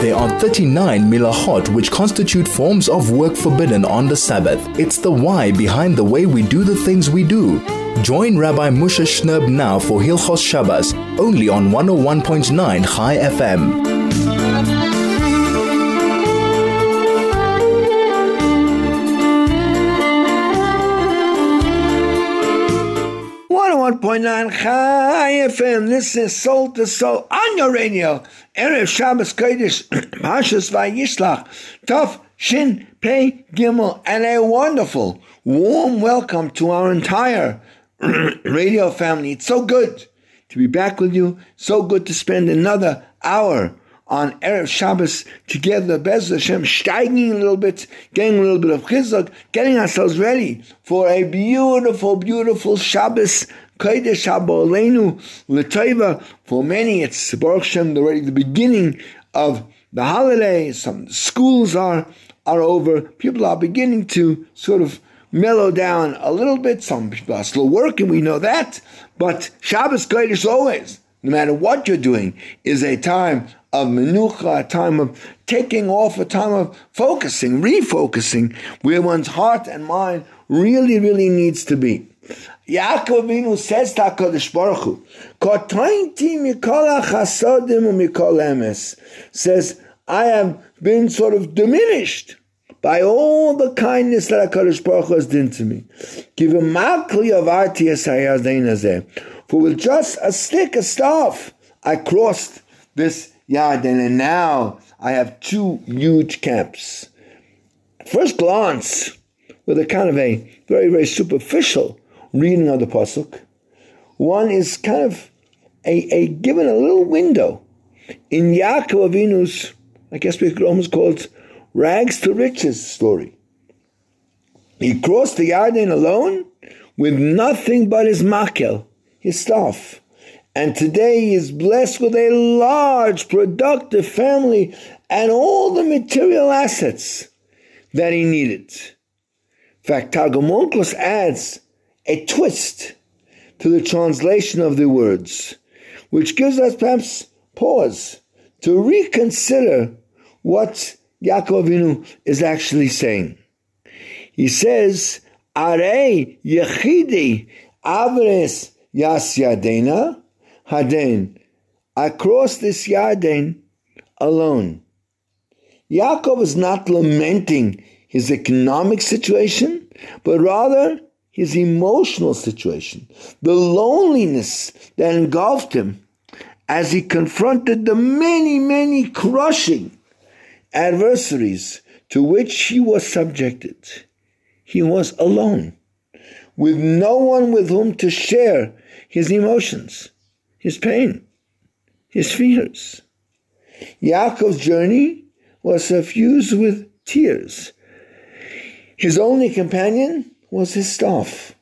There are 39 milahot which constitute forms of work forbidden on the Sabbath. It's the why behind the way we do the things we do. Join Rabbi Moshe Shnerb now for Hilchos Shabbos, only on 101.9 Chai FM. 101.9 Chai FM. This is Soul to Soul on your radio. Erev Shabbos Kodesh, Pashas Vayishlach, Tov Shin Pei Gimel, and a wonderful, warm welcome to our entire radio family. It's so good to be back with you. So good to spend another hour on Erev Shabbos together, Bez Hashem, steiging a little bit, getting a little bit of chizuk, getting ourselves ready for a beautiful, beautiful Shabbos Kodesh Habolenu L'Toiva. For many, it's Baruch Shem, already the beginning of the holiday. Some schools are are over. People are beginning to sort of mellow down a little bit. Some people are still working. We know that, but Shabbos Kodesh always, no matter what you're doing, is a time of menucha, a time of taking off, a time of focusing, refocusing, where one's heart and mind really, really needs to be. Yaakov Avinu says to HaKadosh Baruch Hu, Kotointi mikol chasodim umikol emes, says, I have been sort of diminished by all the kindness that HaKadosh Baruch Hu has done to me. Give a makli of arti For with just a stick, a staff, I crossed this Yarden, and now I have two huge camps. First glance, with a kind of a very, very superficial reading of the pasuk. One is kind of a, a given a little window in Yaakov Avinu's, I guess we could almost call it rags to riches story. He crossed the Yarden alone with nothing but his makel, his staff. And today he is blessed with a large, productive family and all the material assets that he needed. In fact, Targum adds a twist to the translation of the words, which gives us perhaps pause to reconsider what Yaakov Avinu is actually saying. He says, Are yechidi avres yas yadena haden. I this Yarden alone. Yaakov is not lamenting his economic situation, but rather his emotional situation, the loneliness that engulfed him as he confronted the many, many crushing adversaries to which he was subjected. He was alone, with no one with whom to share his emotions, his pain, his fears. Yaakov's journey was suffused with tears. His only companion was his staff,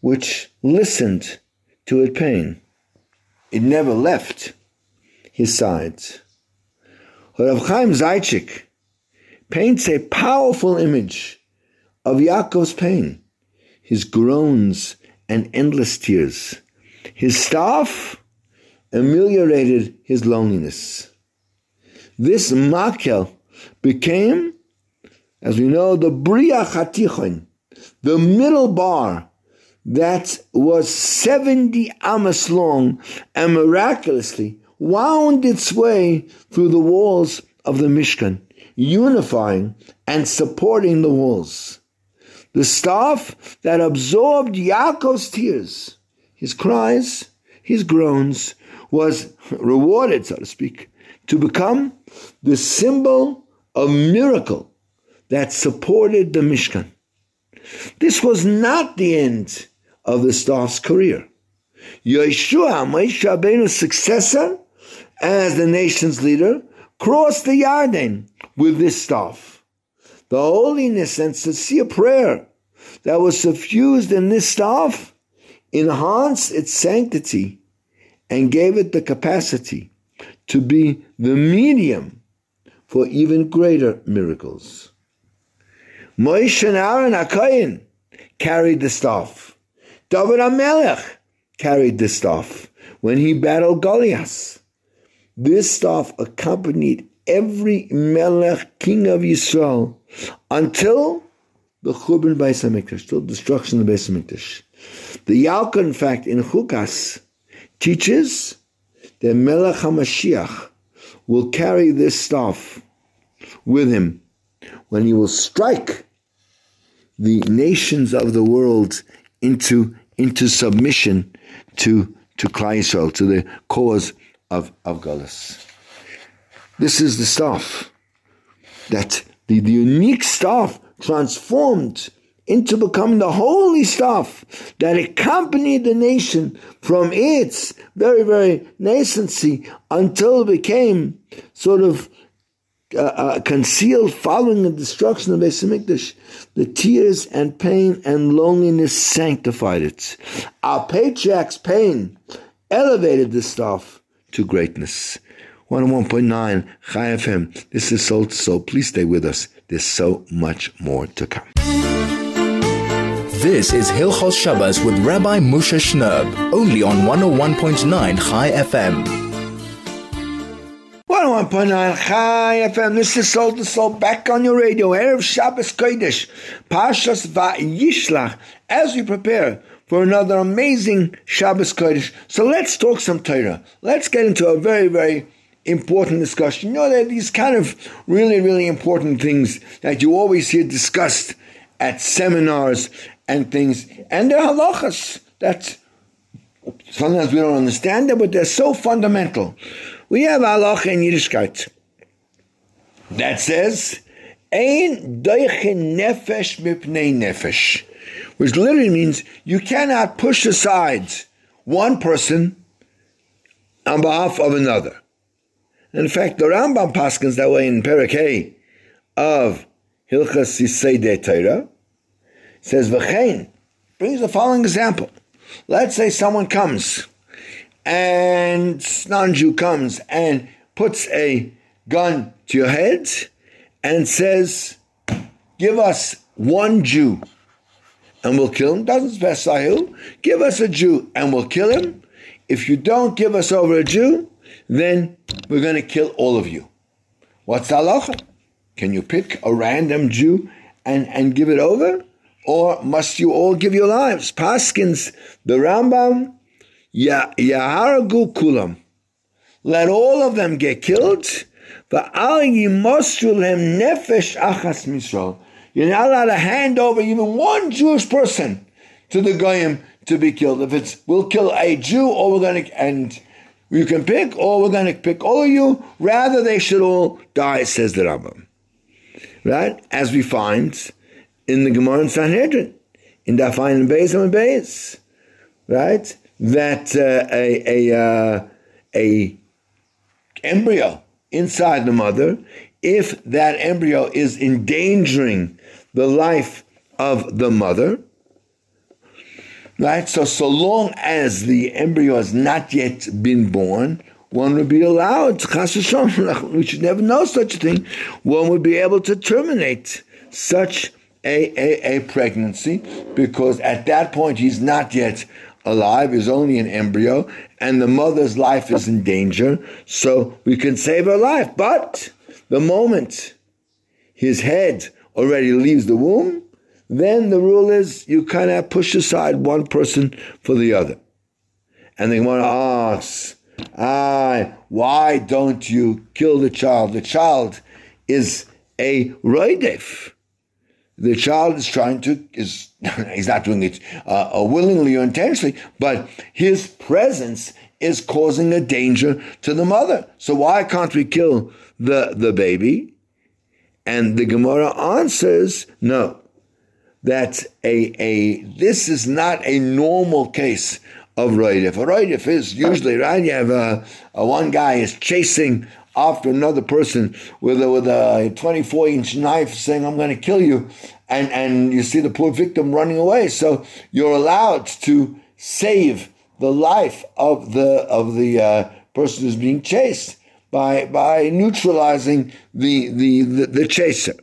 which listened to its pain. It never left his sides. Rav Chaim Zaychik paints a powerful image of Yaakov's pain, his groans and endless tears. His staff ameliorated his loneliness. This makel became, as we know, the Briach HaTichon, the middle bar that was 70 amas long and miraculously wound its way through the walls of the Mishkan, unifying and supporting the walls. The staff that absorbed Yaakov's tears, his cries, his groans, was rewarded, so to speak, to become the symbol of miracle that supported the Mishkan. This was not the end of the staff's career. Yehoshua, Moshe Rabbeinu's successor as the nation's leader, crossed the Yarden with this staff. The holiness and sincere prayer that was suffused in this staff enhanced its sanctity and gave it the capacity to be the medium for even greater miracles. Moshe and Aaron HaKoyin carried the staff. David HaMelech carried the staff when he battled Goliath. This staff accompanied every Melech, king of Israel, until the Churban Beis HaMikdash, till destruction of the Beis HaMikdash. The Yalkut, in fact, in Chukas, teaches that Melech HaMashiach will carry this staff with him when he will strike the nations of the world into, into submission to, to Klal Yisrael, to the cause of, of Galus. This is the staff that the, the unique staff transformed into becoming the holy staff that accompanied the nation from its very, very nascency until it became sort of uh, uh, concealed following the destruction of Beis Hamikdash. The tears and pain and loneliness sanctified it. Our patriarch's pain elevated the staff to greatness. 101.9 Chai FM. This is Soul to Soul. Please stay with us. There's so much more to come. This is Hilchos Shabbos with Rabbi Moshe Shnerb, only on 101.9 Chai FM. 101.9 Chai FM. This is Soul to Soul back on your radio. Erev Shabbos Kodesh. Pashas Va'yishlach. As we prepare for another amazing Shabbos Kodesh. So let's talk some Torah. Let's get into a very, very important discussion. You know, there are these kind of really, really important things that you always hear discussed at seminars and things. And they're halachas that sometimes we don't understand them, but they're so fundamental. We have halacha in Yiddishkeit that says, Ein doichin nefesh mipnei nefesh, which literally means you cannot push aside one person on behalf of another. In fact, the Rambam paskins that way in Perak of Hilchas Yisei Torah, says v'chein brings the following example. Let's say someone comes and non-Jew comes and puts a gun to your head and says, "Give us one Jew." And we'll kill him. Doesn't specify who. Give us a Jew and we'll kill him. If you don't give us over a Jew, then we're going to kill all of you. What's the halacha? Can you pick a random Jew and, and give it over? or must you all give your lives? Paskins, the Rambam, Yaharagu Kulam. Let all of them get killed. Va'al yimosrulem nefesh achas misrael. You're not allowed to hand over even one Jewish person to the Goyim to be killed. If it's, we'll kill a Jew or we're going to, and you can pick, or we're going to pick all of you, rather they should all die, says the Rambam. Right? As we find, in the Gemara in Sanhedrin, in Dafayin and Beis and Beis, right? That uh, a a uh, a embryo inside the mother, if that embryo is endangering the life of the mother, right? So so long as the embryo has not yet been born, one would be allowed, we should never know such a thing, one would be able to terminate such a, a, a pregnancy because at that point he's not yet alive, is only an embryo, and the mother's life is in danger, so we can save her life. But the moment his head already leaves the womb, then the rule is you cannot push aside one person for the other. And the Gemara asks, ah, why don't you kill the child? The child is a roidef the child is trying to is he's not doing it uh, uh, willingly or intentionally, but his presence is causing a danger to the mother. So why can't we kill the the baby? And the Gemara answers no. That a a this is not a normal case of roidif. A roidif is usually right. You have a, a one guy is chasing after another person with a, with a 24 inch knife saying, I'm going to kill you. And, and you see the poor victim running away. So you're allowed to save the life of the, of the uh, person who's being chased by, by neutralizing the, the, the, the chaser.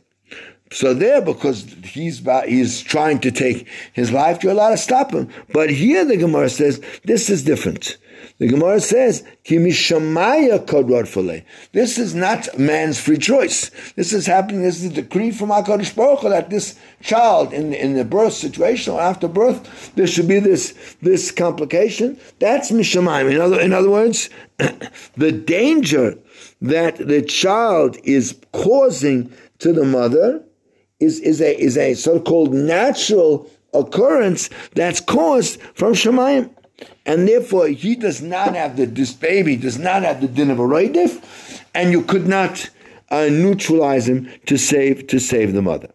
So there, because he's he's trying to take his life, you're allowed to stop him. But here the Gemara says this is different. The Gemara says, This is not man's free choice. This is happening, this is a decree from HaKadosh Baruch Hu that this child in, in the birth situation or after birth, there should be this, this complication. That's mishamayim. In other, in other words, the danger that the child is causing to the mother is, is a, is a so-called natural occurrence that's caused from Shemayim and therefore he does not have the this baby does not have the din of a roidif, and you could not uh, neutralize him to save to save the mother.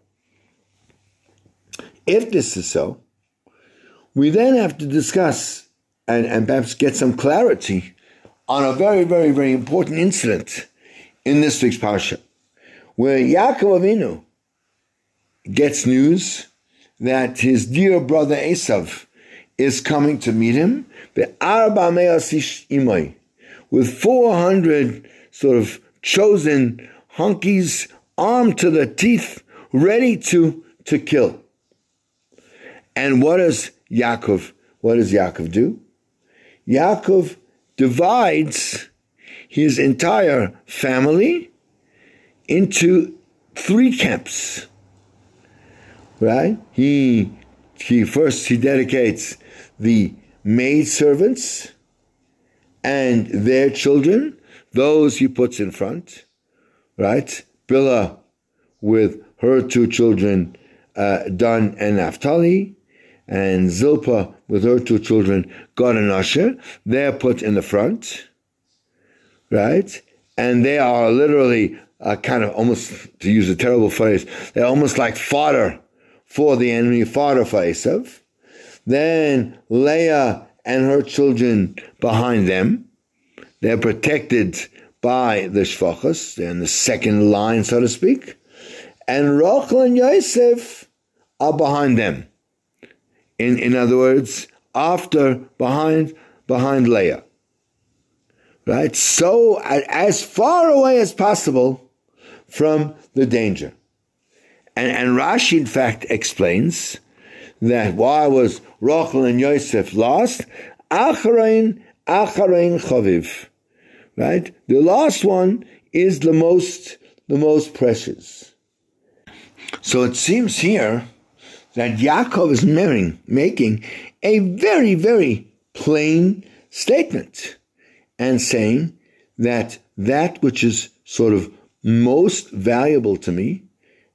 If this is so, we then have to discuss and, and perhaps get some clarity on a very, very, very important incident in this week's parsha, where Yaakov Avinu gets news that his dear brother Esav is coming to meet him with 400 sort of chosen hunkies armed to the teeth, ready to, to kill. And what does Yaakov, what does Yaakov do? Yaakov divides his entire family into three camps. Right? He he first he dedicates the maid servants and their children, those he puts in front, right? Bilhah with her two children, uh, Dan and Naphtali, and Zilpah with her two children, Gad and Asher, they're put in the front, right? And they are literally uh, kind of almost, to use a terrible phrase, they're almost like fodder for the enemy, fodder for Esav then Leah and her children behind them. They're protected by the Shvachas. They're in the second line, so to speak. And Rachel and Yosef are behind them. In, in other words, after, behind, behind Leah. Right? So, as far away as possible from the danger. And, and Rashi, in fact, explains that why was Rachel and Yosef lost? Acharein, Acharein Chaviv. Right? The last one is the most, the most precious. So it seems here that Yaakov is marrying, making a very, very plain statement and saying that that which is sort of most valuable to me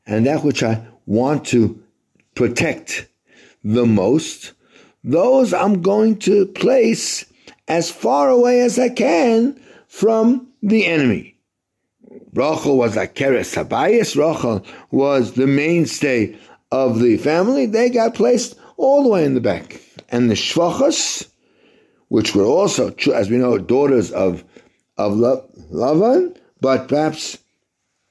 and that which I want to protect the most, those I'm going to place as far away as I can from the enemy. Rachel was a keres habayis. Rachel was the mainstay of the family. They got placed all the way in the back. And the shvachas, which were also, as we know, daughters of of Lavan, but perhaps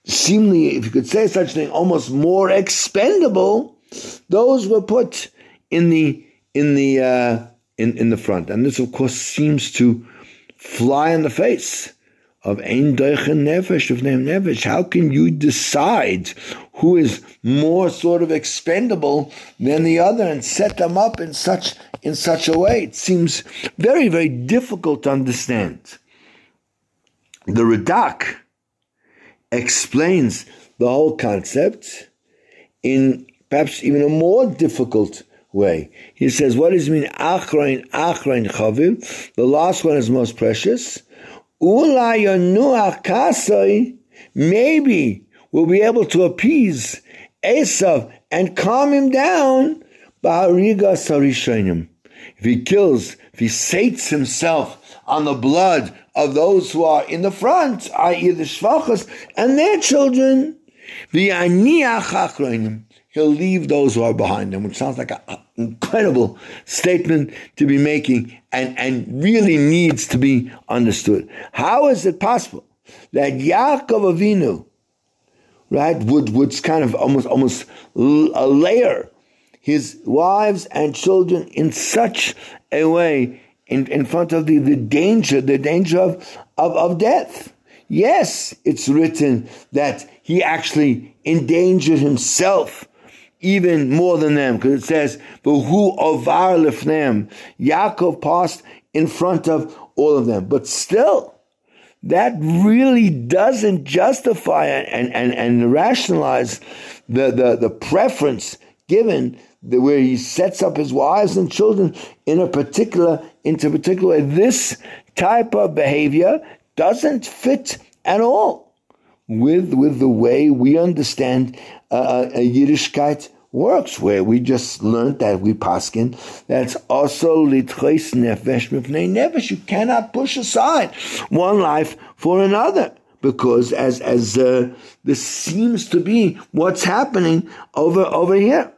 seemingly, if you could say such thing, almost more expendable, those were put in the in the uh, in in the front, and this of course seems to fly in the face of Ein Deichen Nefesh of name Nefesh. How can you decide who is more sort of expendable than the other and set them up in such in such a way? It seems very very difficult to understand. The Radak explains the whole concept in perhaps even a more difficult way. He says, what does it mean? Achrain, achrain chavim. The last one is most precious. Maybe we'll be able to appease Esav and calm him down. If he kills, if he sates himself on the blood of those who are in the front, i.e. the Shvachas, and their children, he'll leave those who are behind him, which sounds like an incredible statement to be making and, and really needs to be understood. How is it possible that Yaakov Avinu, right, would, would kind of almost, almost a layer his wives and children in such a way in, in front of the, the danger, the danger of, of, of death? Yes, it's written that he actually endangered himself even more than them, because it says, "But who avar lifnem?" Yaakov passed in front of all of them. But still, that really doesn't justify and, and, and rationalize the, the, the preference given the, where he sets up his wives and children in a particular into particular. This type of behavior doesn't fit at all with with the way we understand uh, uh Yiddishkeit works, where we just learned that we paskin that's also litchois nefesh mipnei nefesh. You cannot push aside one life for another because as as uh, this seems to be what's happening over over here.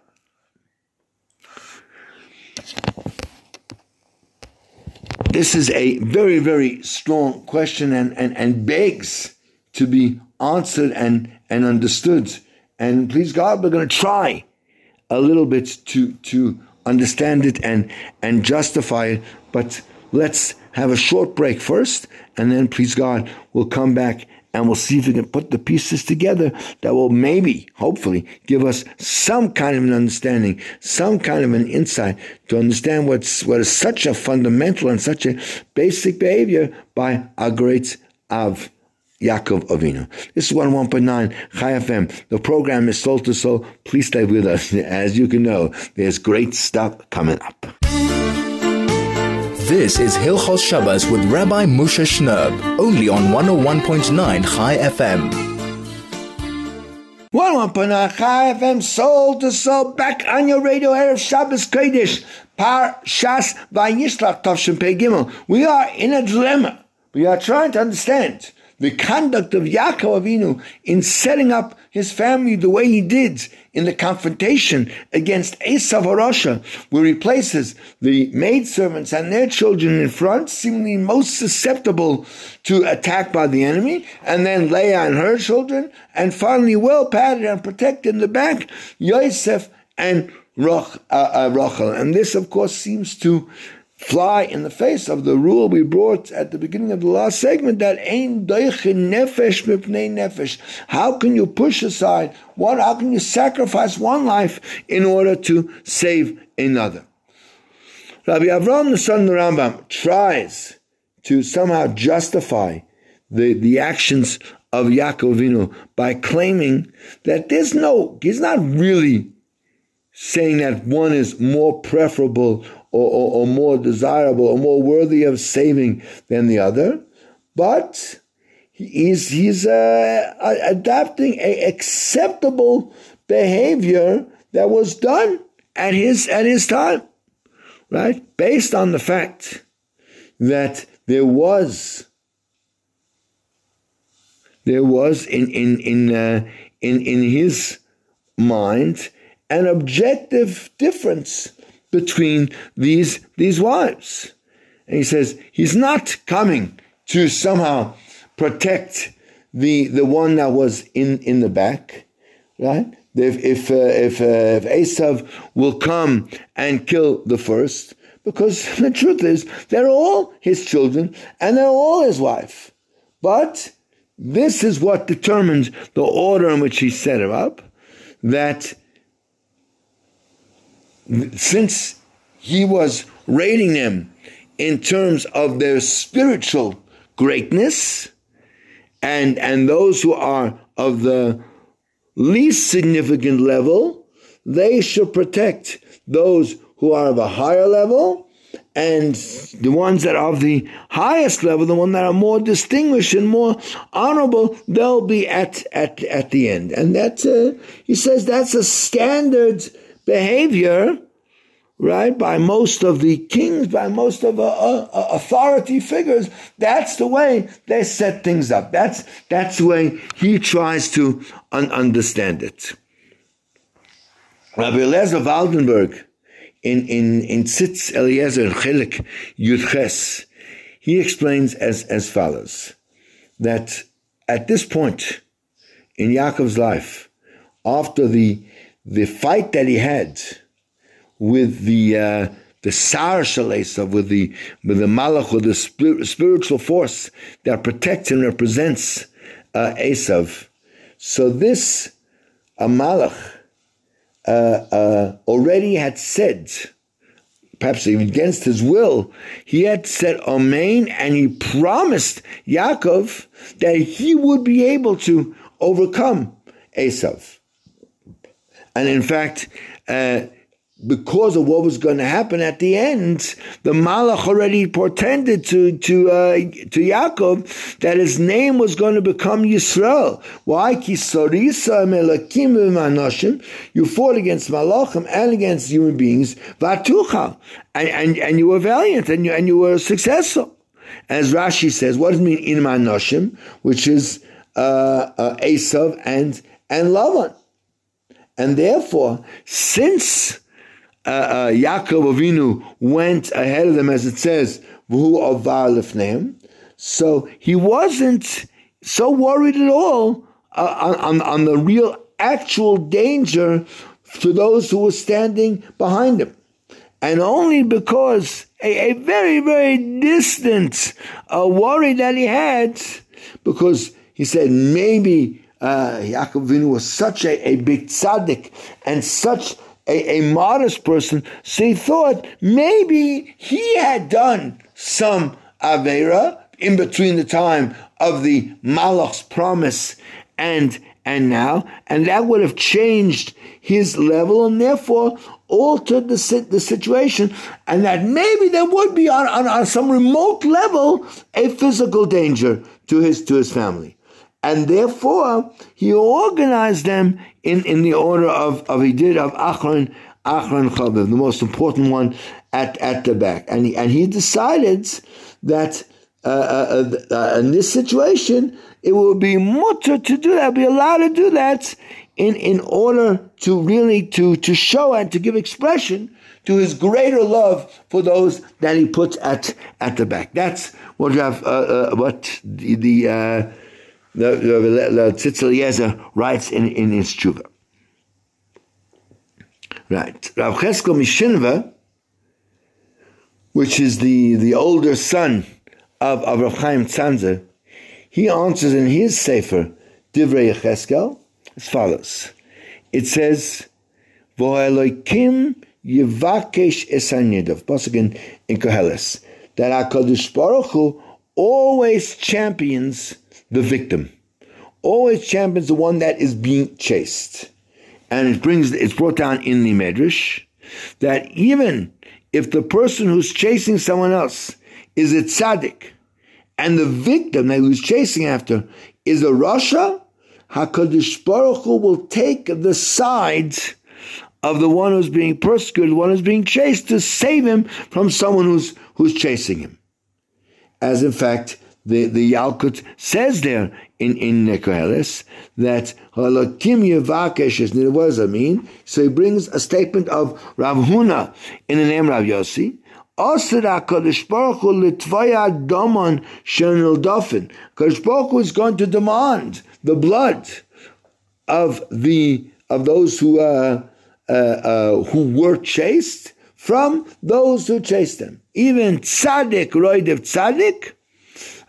This is a very, very strong question and, and, and begs to be answered and, and understood. And please God, we're going to try a little bit to to understand it and and justify it. But let's have a short break first, and then please God, we'll come back and we'll see if we can put the pieces together that will maybe, hopefully, give us some kind of an understanding, some kind of an insight to understand what's what is such a fundamental and such a basic behavior by our great Av. Yaakov Avinu. This is 101.9 Chai FM. The program is Soul to Soul. Please stay with us. As you can know, there's great stuff coming up. This is Hilchos Shabbos with Rabbi Moshe Shnerb, only on 101.9 Chai FM. 101.9 Chai FM, oh Soul to Soul, back on your radio, Erev Shabbos Kodesh, Par Shas Vayishlach Tavshin Pei Gimel. We are in a dilemma. We are trying to understand the conduct of Yaakov Avinu in setting up his family the way he did in the confrontation against Esav Harosha, where he places the maidservants and their children in front, seemingly most susceptible to attack by the enemy, and then Leah and her children, and finally well padded and protected in the back, Yosef and uh, uh, Rachel. And this, of course, seems to fly in the face of the rule we brought at the beginning of the last segment that doichin nefesh mipnei nefesh. How can you push aside one? How can you sacrifice one life in order to save another? Rabbi Avram, the son of the Rambam, tries to somehow justify the, the actions of Yaakov Avinu by claiming that there's no, he's not really saying that one is more preferable or, or, or more desirable or more worthy of saving than the other, but he's he's uh, adapting a acceptable behavior that was done at his at his time, right? Based on the fact that there was there was in in in uh, in in his mind an objective difference between these, these wives. And he says he's not coming to somehow protect the, the one that was in, in the back, right? If, if, uh, if, uh, if Esav will come and kill the first, because the truth is, they're all his children and they're all his wife. But this is what determines the order in which he set it up, that since he was rating them in terms of their spiritual greatness, and, and those who are of the least significant level, they should protect those who are of a higher level, and the ones that are of the highest level, the ones that are more distinguished and more honorable, they'll be at at at the end. And that uh, he says that's a standard behavior, right, by most of the kings, by most of uh, uh, uh, authority figures. That's the way they set things up. That's, that's the way he tries to un- understand it. Rabbi Eliezer Waldenberg, in, in, in Tzitz Eliezer Chelik Yudches, he explains as, as follows, that at this point in Yaakov's life, after the the fight that he had with the uh, the Sar Shalesa, with the with the Malach, with the spir- spiritual force that protects and represents uh, Esav. So this a Malach uh, uh, already had said perhaps even against his will, he had said Amen and he promised Yaakov that he would be able to overcome Esav. And in fact, uh, because of what was going to happen at the end, the Malach already portended to to uh, to Yaakov that his name was going to become Yisrael. Why? You fought against Malachim and against human beings, and, and and you were valiant and you and you were successful. As Rashi says, what does it mean in which is uh, uh, Esav and and Lavan, and therefore, since uh, uh, Yaakov Avinu went ahead of them, as it says. So he wasn't so worried at all uh, on, on the real, actual danger to those who were standing behind him, and only because a, a very, very distant uh, worry that he had, because he said maybe uh, Yaakov Avinu was such a, a big tzaddik and such a, a modest person, so he thought maybe he had done some Avera in between the time of the Malach's promise and and now, and that would have changed his level and therefore altered the, the situation, and that maybe there would be on, on, on some remote level a physical danger to his to his family and therefore he organized them in, in the order of, of he did of Achron Achron Chaviv, the most important one at, at the back. And he, and he decided that uh, uh, uh, uh in this situation, it would be mutter to do that, be allowed to do that in, in order to really to, to show and to give expression to his greater love for those that he puts at, at the back. That's what Rav, uh, uh, what the, the the, the, Tzitz Eliezer writes in, in his tshuva. Right. Rav Cheskel Mishinva, which is the, the older son of, of Rav Chaim Tzanzer, he answers in his Sefer, Divrei Cheskel, as follows. It says, Vo'eloikim yivakesh esanidov, Pasuk in, in Koheles, that HaKadosh Baruch Hu always champions the victim. Always champions the one that is being chased. And it brings it's brought down in the Medrash that even if the person who's chasing someone else is a tzaddik, and the victim that who's chasing after is a rasha, Hakadosh Baruch Hu will take the side of the one who's being persecuted, the one who's being chased, to save him from someone who's who's chasing him. As in fact, the, the Yalkut says there in, in Koheles that Halakim Yevakesh what does that mean? So he brings a statement of Rav Huna in the name Rav Yossi. Asir HaKadosh Baruch Hu litvaya domon shenil dofin. Kadosh Baruch Hu is going to demand the blood of the of those who uh, uh, uh, who were chased from those who chased them. Even tzaddik, roidev tzaddik,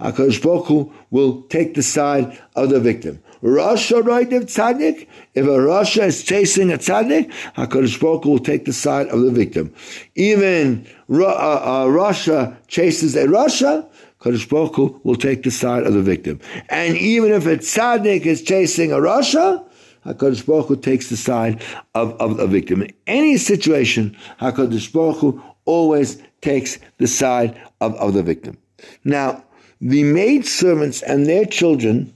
HaKadosh Baruch Hu will take the side of the victim. Rasha Raidiv Tzaddik, if a Rasha is chasing a Tzaddik, HaKadosh Baruch Hu will take the side of the victim. Even uh, uh, Rasha chases a Rasha, Kadosh Baruch Hu will take the side of the victim. And even if a tzaddik is chasing a Rasha, HaKadosh Baruch Hu takes the side of, of a victim. In any situation, HaKadosh Baruch Hu always takes the side of, of the victim. Now, the maid servants and their children,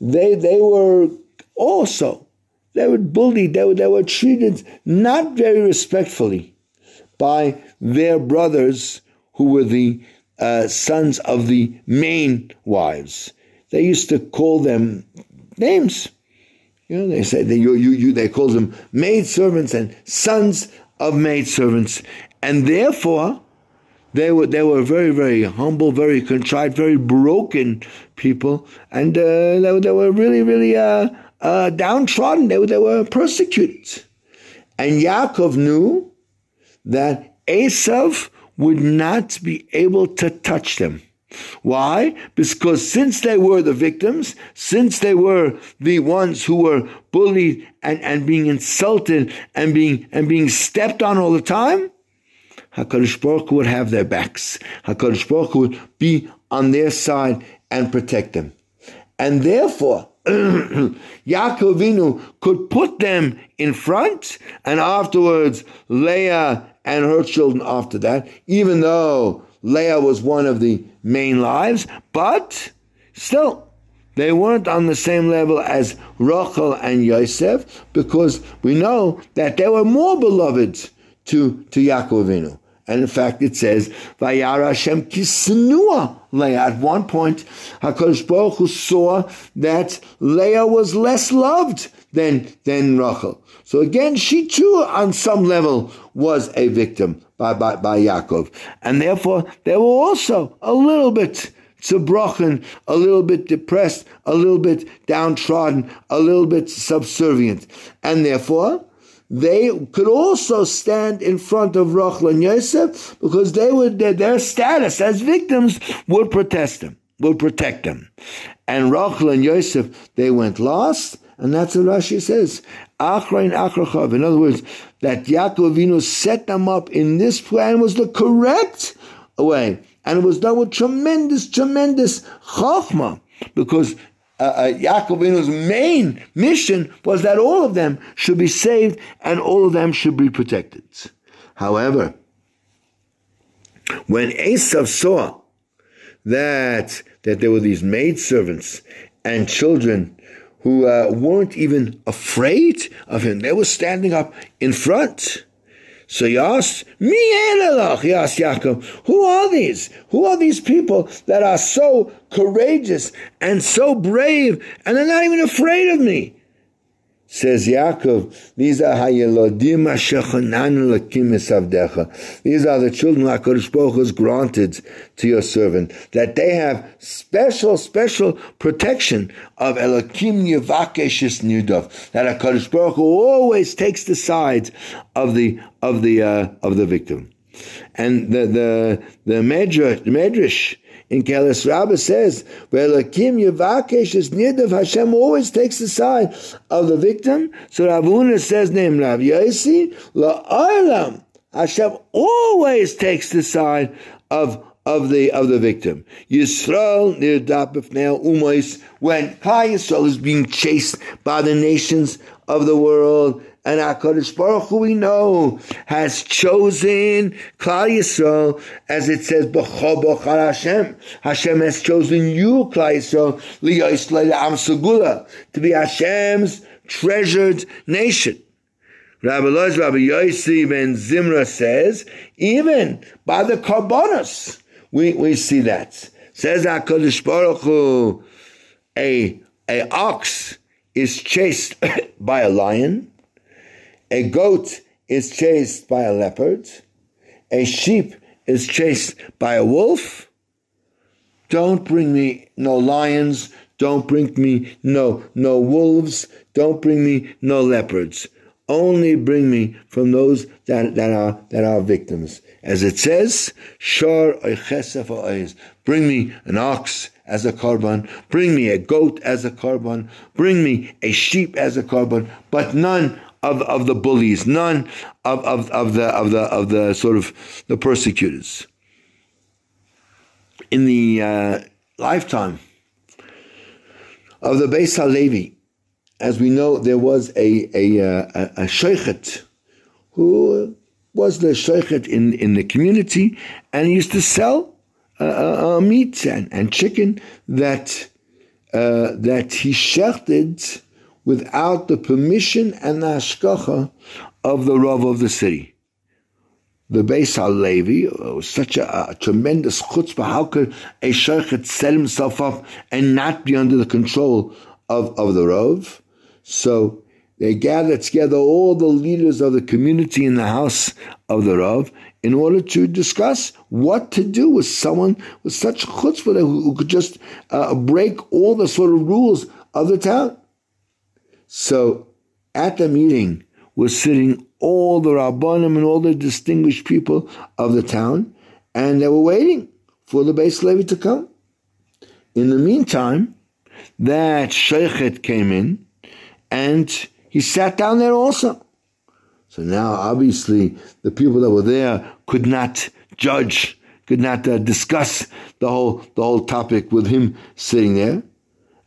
they they were also they were bullied. They were, they were treated not very respectfully by their brothers who were the uh, sons of the main wives. They used to call them names. You know, they say they you, you, you they call them maid servants and sons of maid servants, and therefore they were they were very very humble, very contrite, very broken people, and uh, they, they, were really really uh, uh, downtrodden. They were they were persecuted, and Yaakov knew that Esav would not be able to touch them. Why? Because since they were the victims, since they were the ones who were bullied and, and being insulted and being and being stepped on all the time, HaKadosh Baruch Hu would have their backs. HaKadosh Baruch Hu would be on their side and protect them. And therefore, Yaakovinu could put them in front, and afterwards Leah and her children after that, even though Leah was one of the main lives, but still, they weren't on the same level as Rachel and Yosef because we know that they were more beloved to, to Yaakov Avinu. And in fact, it says, Vayara Hashem kisnua Leah. At one point, HaKadosh Baruch Hu saw that Leah was less loved than, than Rachel. So again, she too, on some level, was a victim by, by, by Yaakov. And therefore, they were also a little bit zerbrochen, a little bit depressed, a little bit downtrodden, a little bit subservient. And therefore, they could also stand in front of Rachel and Yosef because they would their, status as victims would protest them, would protect them. And Rachel and Yosef, they went last, and that's what Rashi says. Achrain Achrachav. In other words, that Yaakov set them up in this plan was the correct way. And it was done with tremendous, tremendous chachma because uh, uh, Yaakov main mission was that all of them should be saved and all of them should be protected. However, when Esav saw that that there were these maidservants and children who uh, weren't even afraid of him, they were standing up in front. So he asked, Mi he asked Yaakov, who are these? Who are these people that are so courageous and so brave and they're not even afraid of me? Says Yaakov, these are Hayelodim Ashechanan Lakim Esavdecha. These are the children HaKadosh Baruch has granted to your servant, that they have special, special protection of Elokim Yevakeshis Nudov, that HaKadosh Baruch always takes the side of the, of the, uh, of the victim. And the, the, the Medrash, Medrash in Kelis Rabbah says, Ve'elakim Yavakesh is Nidav, Hashem always takes the side of the victim. So Rav Huna says, name Rav Yosi, La'olam, Hashem always takes the side of of the of the victim. Yisrael near Dapifnei Umais when Klal Yisrael is being chased by the nations of the world and HaKadosh Baruch Hu we know has chosen Klal Yisrael, as it says, B'cho Hashem. Hashem has chosen you, Klal Yisrael, Liyos Am Segula, to be Hashem's treasured nation. Rabbi Loz, Rabbi Yossi ben Zimra says, even by the Karbonos, we, we see that. Says HaKadosh Baruch Hu, a, a ox is chased by a lion, a goat is chased by a leopard. A sheep is chased by a wolf. Don't bring me no lions. Don't bring me no, no wolves. Don't bring me no leopards. Only bring me from those that, that are that are victims. As it says, Shor Bring me an ox as a korban. Bring me a goat as a korban. Bring me a sheep as a korban. But none of, of the bullies, none of, of, of the of the of the sort of the persecutors. In the uh, lifetime of the Beis Halevi, as we know, there was a a, uh, a, a sheikhet who was the sheikhet in, in the community and he used to sell uh, uh, uh meat and, and chicken that uh, that he shechted without the permission and the hashgacha of the Rav of the city. The Beis HaLevi was such a, a, tremendous chutzpah. How could a sheikh set himself up and not be under the control of, of the Rav? So they gathered together all the leaders of the community in the house of the Rav in order to discuss what to do with someone with such chutzpah who, who could just uh, break all the sort of rules of the town. So at the meeting was sitting all the Rabbanim and all the distinguished people of the town, and they were waiting for the Beis levy to come. In the meantime, that Sheikhet came in, and he sat down there also. So now, obviously, the people that were there could not judge, could not uh, discuss the whole the whole topic with him sitting there.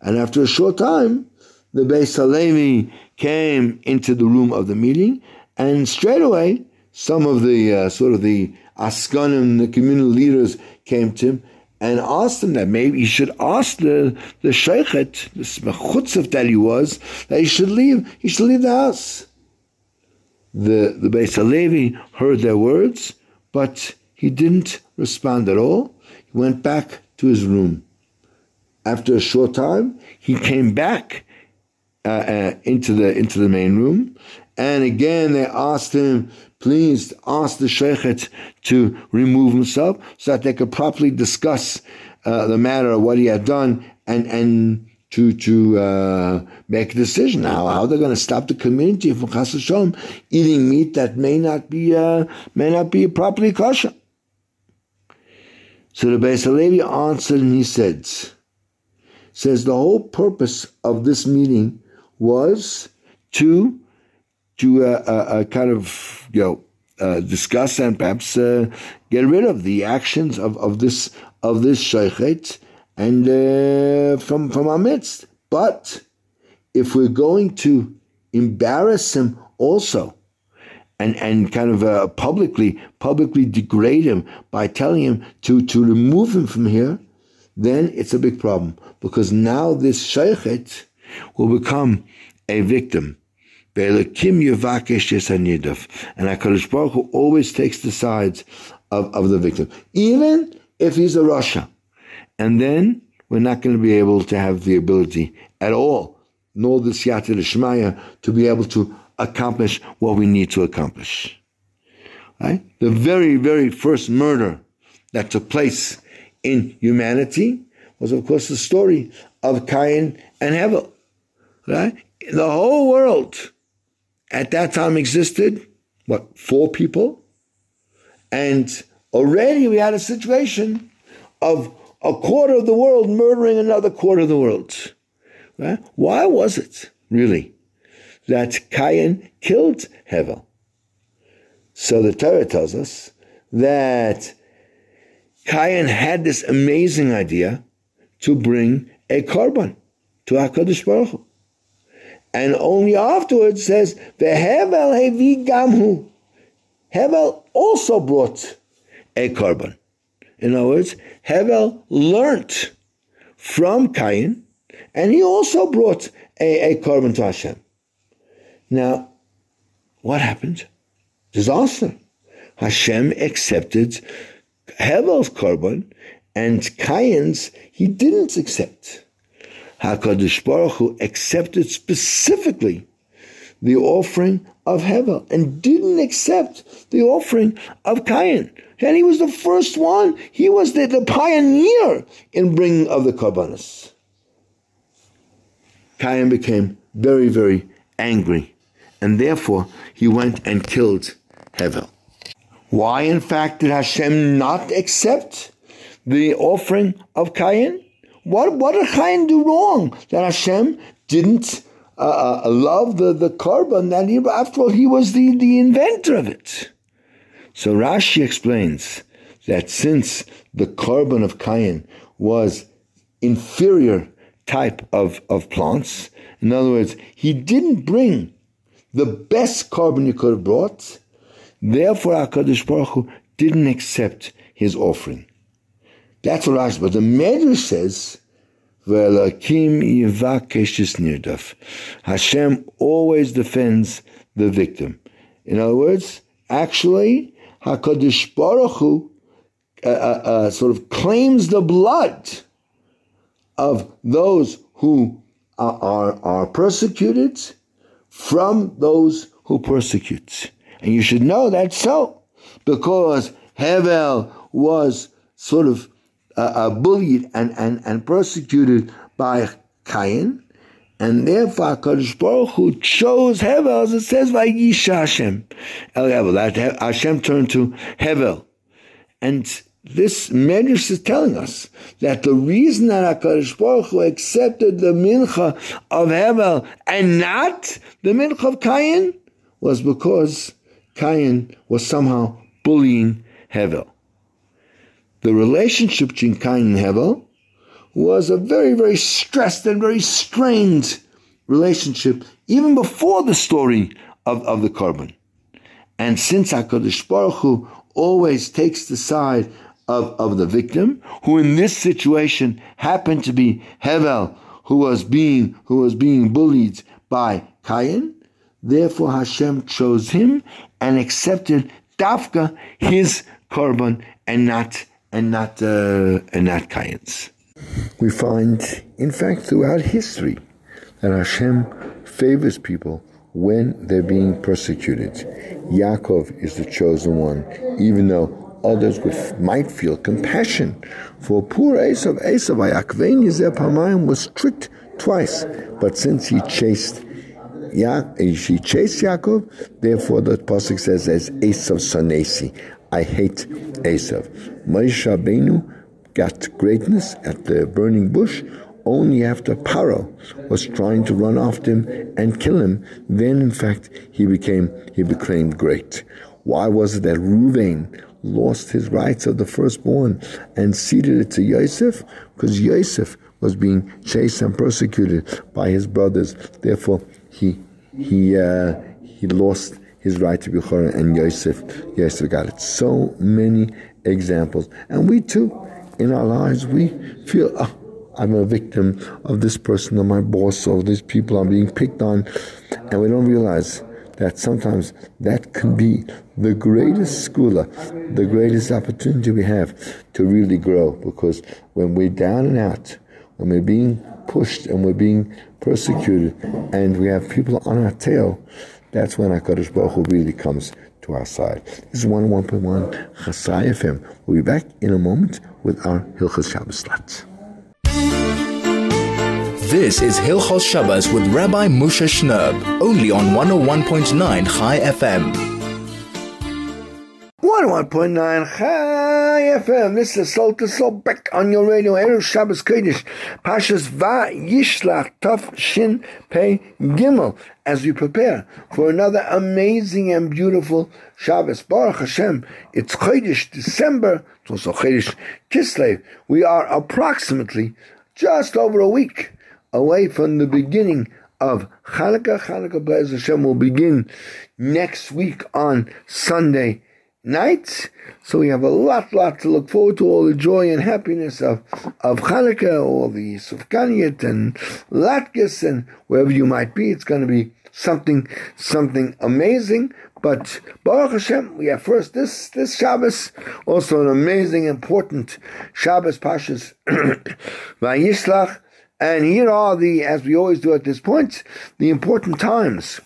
And after a short time, the Beis Halevi came into the room of the meeting, and straight away, some of the uh, sort of the Askanim, the communal leaders, came to him and asked him that maybe he should ask the the shochet, the chutzif that he was, that he should leave. He should leave the house. The the Beis Halevi heard their words, but he didn't respond at all. He went back to his room. After a short time, he came back uh, uh, into the into the main room, and again they asked him, please ask the shochet to remove himself so that they could properly discuss uh, the matter of what he had done and and to to uh, make a decision how how they're going to stop the community from chas eating meat that may not be uh, may not be properly kosher. So the Beis Halevi answered and he said, says the whole purpose of this meeting was to to uh, uh, uh, kind of you know uh, discuss and perhaps uh, get rid of the actions of, of this of this shochet and uh, from from our midst. But if we're going to embarrass him also, and and kind of publicly publicly degrade him by telling him to to remove him from here, then it's a big problem because now this shochet will become a victim. And HaKadosh Baruch Hu always takes the sides of, of the victim, even if he's a rasha. And then we're not going to be able to have the ability at all, nor the Siyata Shmaya, to be able to accomplish what we need to accomplish. Right? The very, very first murder that took place in humanity was, of course, the story of Cain and Hevel. The whole world at that time existed, what, four people? And already we had a situation of a quarter of the world murdering another quarter of the world. Right? Why was it, really, that Cain killed Hevel? So the Torah tells us that Cain had this amazing idea to bring a korban to HaKadosh Baruch Hu and only afterwards says the Hevel Hevi Gamhu. Hevel also brought a korban. In other words, Hevel learnt from Cain, and he also brought a, a korban to Hashem. Now, what happened? Disaster. Hashem accepted Hevel's korban, and Cain's he didn't accept. HaKadosh Baruch Hu accepted specifically the offering of Hevel and didn't accept the offering of Cain. And he was the first one. He was the, the pioneer in bringing of the Karbanis. Cain became very, very angry. And therefore, he went and killed Hevel. Why, in fact, did Hashem not accept the offering of Cain? What what did Cain do wrong that Hashem didn't uh, uh, love the the korban? That he, after all, he was the the inventor of it. So Rashi explains that since the korban of Cain was inferior type of, of plants, in other words, he didn't bring the best korban he could have brought, therefore HaKadosh Baruch Hu didn't accept his offering. That's what Rashi. But the Medrash says, "Velakim yivakesh nirdaf." Hashem always defends the victim. In other words, actually, Hakadosh Baruch Hu uh, uh, uh, sort of claims the blood of those who are, are, are persecuted from those who persecute. And you should know that's so, because Hevel was sort of uh, uh, bullied and, and, and persecuted by Cain, and therefore Kadosh Baruch Hu chose Hevel, as it says, Vayisha Hashem. El Hevel, that Hashem turned to Hevel. And this Medrash is telling us that the reason that HaKadosh Baruch Hu accepted the mincha of Hevel and not the mincha of Cain was because Cain was somehow bullying Hevel. The relationship between Cain and Hevel was a very, very stressed and very strained relationship, even before the story of, of the Korban. And since HaKadosh Baruch Hu always takes the side of, of the victim, who in this situation happened to be Hevel, who was being who was being bullied by Cain, therefore Hashem chose him and accepted Dafka his korban and not and not uh, and not Cain's. We find, in fact, throughout history, that Hashem favors people when they're being persecuted. Yaakov is the chosen one, even though others would, might feel compassion for poor Esav. Esav, Ayakvein Yizeh was tricked twice, but since he chased Ya- she chased Yaakov, therefore the pasuk says as Esav Sanesi, I hate Esav. Moshe Rabbeinu got greatness at the burning bush only after Paro was trying to run after him and kill him. Then, in fact, he became he became great. Why was it that Ruvain lost his rights of the firstborn and ceded it to Yosef because Yosef was being chased and persecuted by his brothers. Therefore, he he uh, he lost his right to be Choran, and Yosef Yosef got it. So many examples, and we too, in our lives, we feel. Oh, I'm a victim of this person or my boss or these people I'm being picked on, and we don't realize that sometimes that can be the greatest schooler, the greatest opportunity we have to really grow. Because when we're down and out, when we're being pushed and we're being persecuted, and we have people on our tail, that's when HaKadosh Baruch Hu really comes to our side. This is 101.1 Chai FM. We'll be back in a moment with our Hilchas Shabbos Slat. This is Hilchos Shabbos with Rabbi Moshe Shnerb, only on 101.9 Chai FM. 101.9 Chai FM. Oh this is Soul to Soul back on your radio. Erev Shabbos Kodesh. Pashas Va Yishlach Tov Shin Pei Gimel. As we prepare for another amazing and beautiful Shabbos. Baruch Hashem. It's Kodesh December. It's also Kodesh Kislev. We are approximately just over a week away from the beginning of Hanukkah. Hanukkah, Be'ez Hashem, will begin next week on Sunday night. So we have a lot, lot to look forward to, all the joy and happiness of, of Hanukkah, all the Sufganiyat and Latkes and wherever you might be. It's going to be something, something amazing. But Baruch Hashem, we have first this this Shabbos, also an amazing, important Shabbos Pashas Vayishlach, and here are the, as we always do at this point, the important times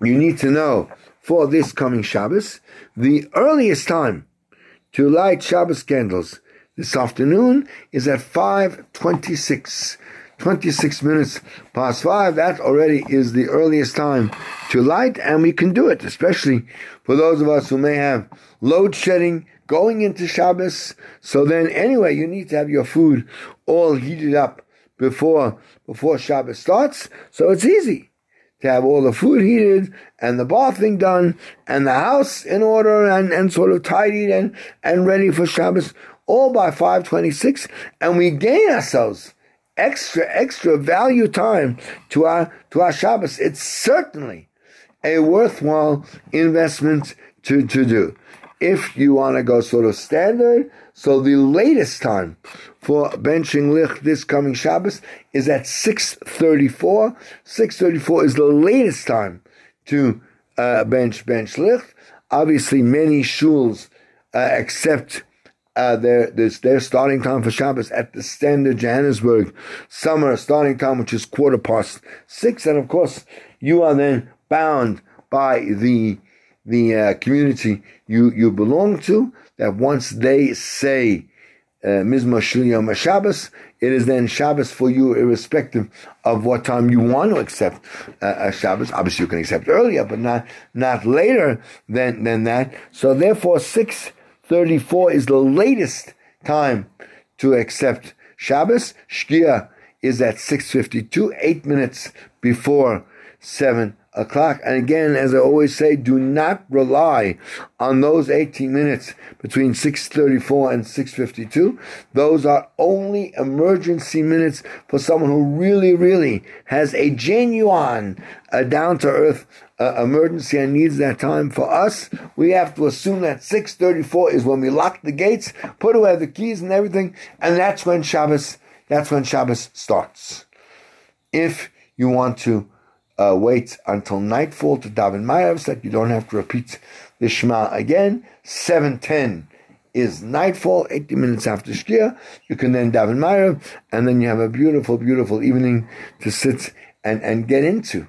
you need to know for this coming Shabbos. The earliest time to light Shabbos candles this afternoon is at 526. 26 minutes past 5, that already is the earliest time to light, and we can do it, especially for those of us who may have load shedding going into Shabbos. So then, anyway, you need to have your food all heated up before before Shabbos starts. So it's easy to have all the food heated and the bathing done and the house in order and, and sort of tidied and, and ready for Shabbos, all by 526. And we gain ourselves extra, extra value time to our, to our Shabbos. It's certainly a worthwhile investment to, to do. If you want to go sort of standard, so the latest time for benching lich this coming Shabbos is at 6.34. 6.34 is the latest time to uh, bench bench lich. Obviously, many shuls uh, accept uh, their, their starting time for Shabbos at the standard Johannesburg summer starting time, which is quarter past six. And of course, you are then bound by the the uh, community you, you belong to, that once they say uh, Mizmor Shul Shabbos, it is then Shabbos for you, irrespective of what time you want to accept uh, a Shabbos. Obviously, you can accept earlier, but not not later than than that. So, therefore, six thirty four is the latest time to accept Shabbos. Shkia is at six fifty two, eight minutes before seven o'clock. And again, as I always say, do not rely on those 18 minutes between 6.34 and 6.52. Those are only emergency minutes for someone who really, really has a genuine, uh, down-to-earth uh, emergency and needs that time. For us, we have to assume that 6.34 is when we lock the gates, put away the keys and everything, and that's when Shabbos, that's when Shabbos starts. If you want to uh, wait until nightfall to daven Maariv, so that you don't have to repeat the Shema again. 7.10 is nightfall, 80 minutes after Shkia. You can then daven Maariv, and then you have a beautiful, beautiful evening to sit and, and get into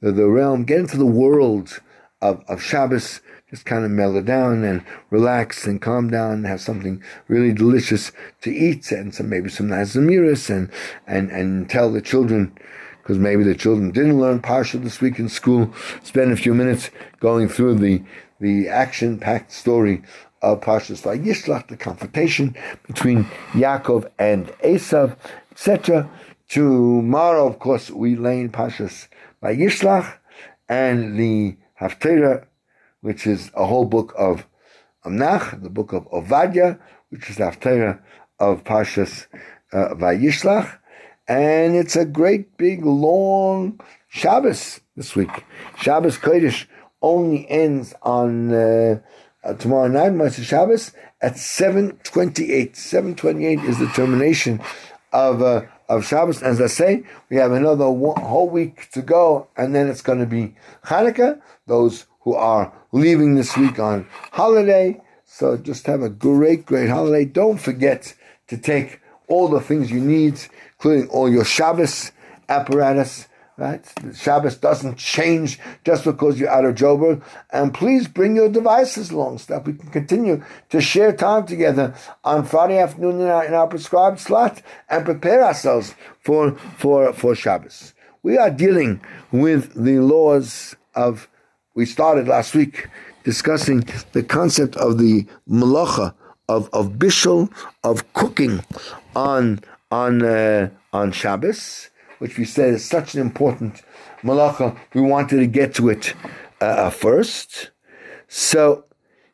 the, the realm, get into the world of, of Shabbos, just kind of mellow down and relax and calm down and have something really delicious to eat and some maybe some nice and, and, and tell the children because maybe the children didn't learn Parsha this week in school, spend a few minutes going through the, the action-packed story of Parshas Vayishlach, the confrontation between Yaakov and Esav, etc. Tomorrow, of course, we lay in Parshas Vayishlach and the Haftarah, which is a whole book of Amnach, the book of Ovadia, which is the Haftarah of Parshas uh, Vayishlach. And it's a great big long Shabbos this week. Shabbos Kodesh only ends on uh, uh, tomorrow night, Motzei Shabbos, at 7.28. 7.28 is the termination of uh, of Shabbos. As I say, we have another one, whole week to go, and then it's going to be Hanukkah. Those who are leaving this week on holiday, so just have a great, great holiday. Don't forget to take all the things you need including all your Shabbos apparatus. Right? The Shabbos doesn't change just because you're out of Joburg. And please bring your devices along so that we can continue to share time together on Friday afternoon in our, in our prescribed slot and prepare ourselves for, for, for Shabbos. We are dealing with the laws of, we started last week discussing the concept of the malacha, of, of bishul, of cooking on on uh, on Shabbos, which we said is such an important malacha. We wanted to get to it uh, uh first. So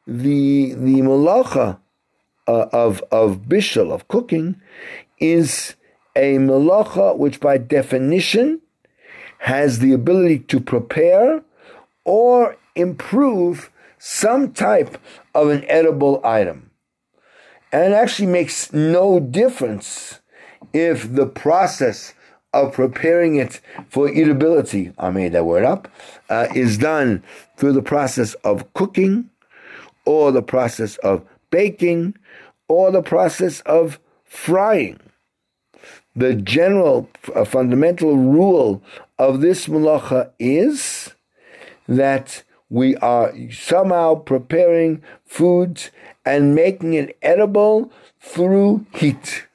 the the malacha uh, of of bishul of cooking is a malacha which, by definition, has the ability to prepare or improve some type of an edible item. And it actually makes no difference if the process of preparing it for eatability, I made that word up, uh, is done through the process of cooking, or the process of baking, or the process of frying. The general uh, fundamental rule of this malacha is that we are somehow preparing foods and making it edible through heat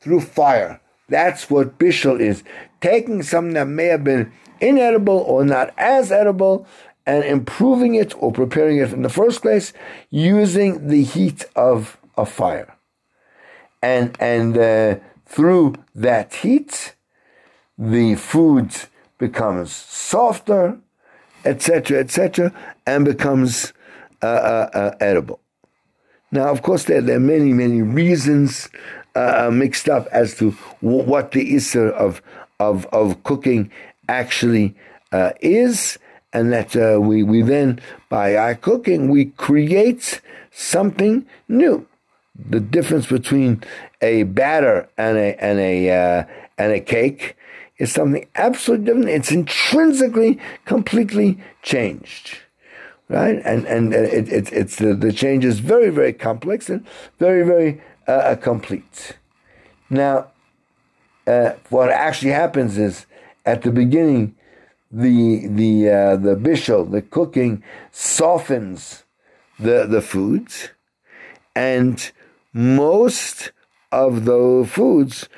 through fire. That's what bishul is. Taking something that may have been inedible or not as edible and improving it or preparing it in the first place using the heat of a fire. And, and uh, through that heat, the food becomes softer, etc., etc., and becomes uh, uh, uh, edible. Now, of course, there, there, are many, many reasons uh, uh, mixed up as to w- what the issue of of of cooking actually is, and that we we then by our cooking we create something new. The difference between a batter and a and a uh, and a cake is something absolutely different. It's intrinsically completely changed right? And and it, it, it's the, the change is very very complex and very very uh, complete. Now, uh, what actually happens is at the beginning, the the uh, the bishul, the cooking, softens the the foods, and most of the foods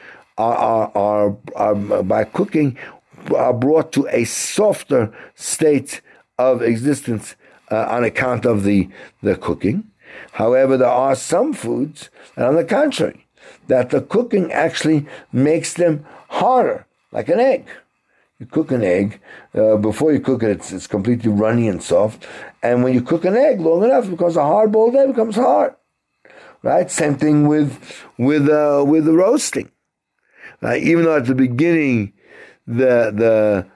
are are, are, by cooking are brought to a softer state of existence uh, on account of the the cooking. However, there are some foods that, on the contrary, that the cooking actually makes them harder, like an egg. You cook an egg. Uh, before you cook it, it's, it's completely runny and soft. And when you cook an egg long enough, it becomes a hard-boiled egg, becomes hard. Right? Same thing with with uh, with roasting. Right? Even though at the beginning the the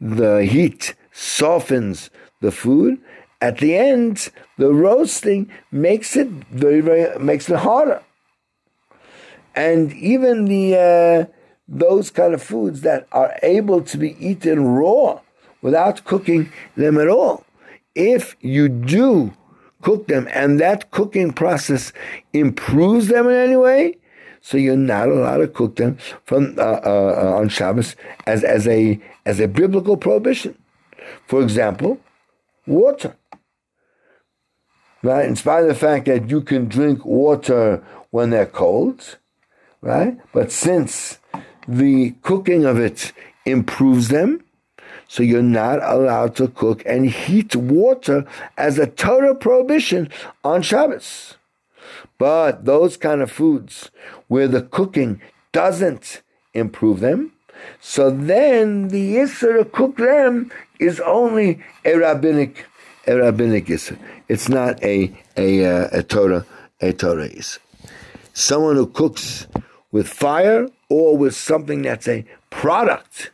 the heat softens the food, at the end the roasting makes it very very makes it harder. And even the uh, those kind of foods that are able to be eaten raw without cooking them at all. If you do cook them and that cooking process improves them in any way, so you're not allowed to cook them from uh, uh, on Shabbos as, as a as a biblical prohibition. For example, water. Right, in spite of the fact that you can drink water when they're cold, right? But since the cooking of it improves them. So you're not allowed to cook and heat water as a Torah prohibition on Shabbos. But those kind of foods where the cooking doesn't improve them, so then the issur to cook them is only a rabbinic, a rabbinic issur. It's not a a, uh, a Torah a Torah issur. Someone who cooks with fire or with something that's a product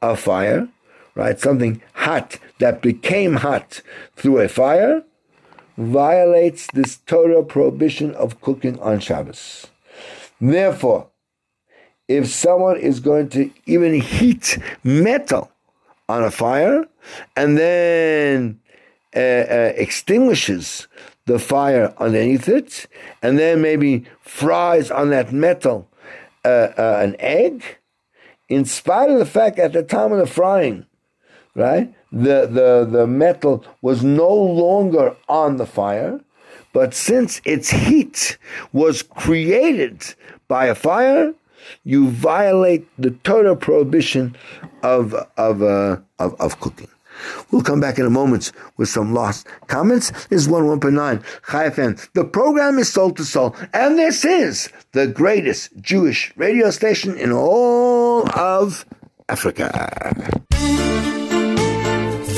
of fire, right? Something hot that became hot through a fire, violates this Torah prohibition of cooking on Shabbos. Therefore, if someone is going to even heat metal on a fire and then uh, uh, extinguishes the fire underneath it, and then maybe fries on that metal uh, uh, an egg, in spite of the fact at the time of the frying, right, the, the, the metal was no longer on the fire, but since its heat was created by a fire, you violate the total prohibition of, of, uh, of, of cooking. We'll come back in a moment with some lost comments. This is 101.9 Chai FM. The program is Soul to Soul, and this is the greatest Jewish radio station in all of Africa.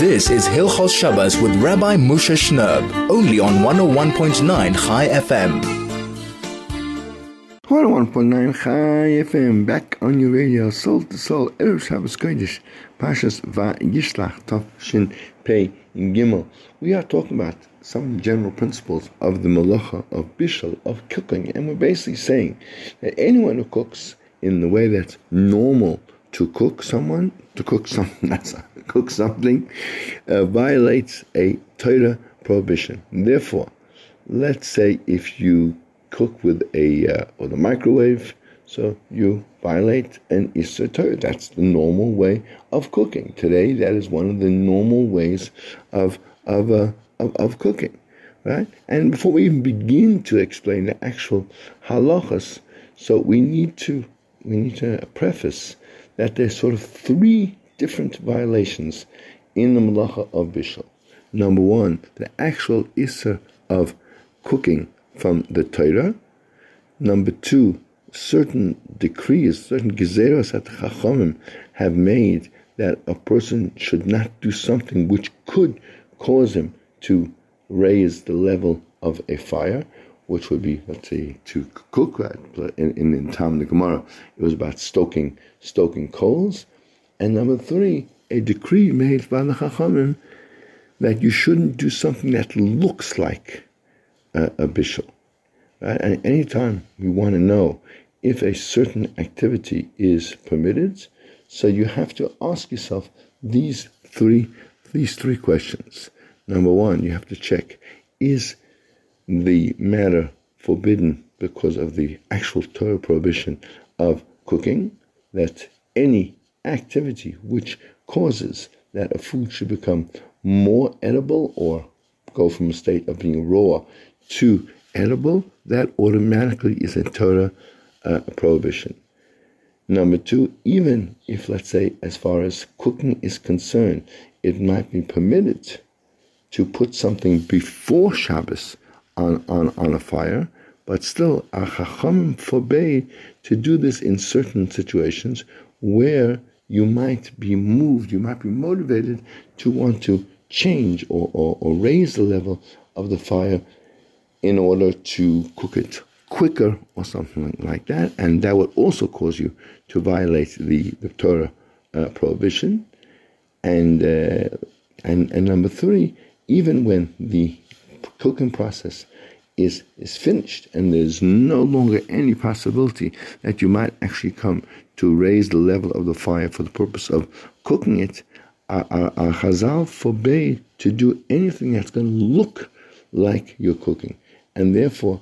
This is Hilchos Shabbos with Rabbi Moshe Shnerb, only on 101.9 Chai FM. 101.9 Chai FM, oh back on your radio, Soul to Soul, Erev Shabbos Kodesh, Pashas Vayishlach, Tov Shin Pei Gimel. We are talking about some general principles of the malacha of bishul, of cooking, and we're basically saying that anyone who cooks in the way that's normal to cook someone, to cook something, that's cook something, uh, violates a Torah prohibition. Therefore, let's say if you cook with a uh, or the microwave, so you violate an issur Torah. That's the normal way of cooking. Today, that is one of the normal ways of of uh, of, of cooking, right? And before we even begin to explain the actual halachas, so we need to we need to preface that there's sort of three different violations in the malacha of bishul. Number one, the actual issur of cooking from the Torah. Number two, certain decrees, certain gezeros that Chachamim have made that a person should not do something which could cause him to raise the level of a fire, which would be, let's say, to cook. In, in, in time the Gemara, it was about stoking stoking coals. And number three, a decree made by the Chachamim that you shouldn't do something that looks like a, a bishul. Right? And anytime we want to know if a certain activity is permitted, so you have to ask yourself these three these three questions. Number one, you have to check is the matter forbidden because of the actual Torah prohibition of cooking, that any activity which causes that a food should become more edible or go from a state of being raw to edible, that automatically is a Torah uh, prohibition. Number two, even if, let's say, as far as cooking is concerned, it might be permitted to put something before Shabbos on, on, on a fire, but still, Achacham forbade to do this in certain situations where you might be moved, you might be motivated to want to change or, or, or raise the level of the fire in order to cook it quicker or something like that. And that would also cause you to violate the, the Torah uh, prohibition. And, uh, and, and number three, even when the cooking process is is finished and there's no longer any possibility that you might actually come to raise the level of the fire for the purpose of cooking it, our Chazal forbade to do anything that's going to look like you're cooking. And therefore,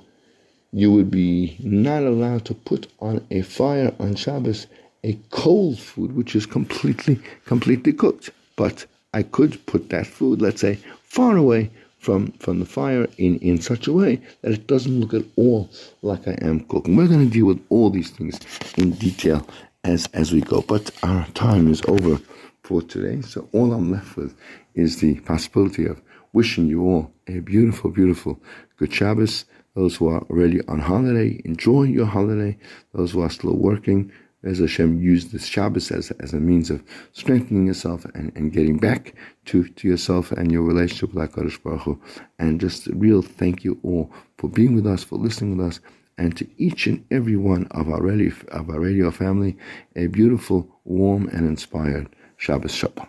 you would be not allowed to put on a fire on Shabbos a cold food which is completely, completely cooked. But I could put that food, let's say, far away from, from the fire in, in such a way that it doesn't look at all like I am cooking. We're going to deal with all these things in detail as, as we go. But our time is over for today. So all I'm left with is the possibility of wishing you all a beautiful, beautiful good Shabbos. Those who are already on holiday, enjoy your holiday. Those who are still working, as Hashem used this Shabbos as, as a means of strengthening yourself and, and getting back to, to yourself and your relationship with HaKadosh Baruch Hu. And just a real thank you all for being with us, for listening with us, and to each and every one of our radio, of our radio family, a beautiful, warm, and inspired Shabbos Shabbat.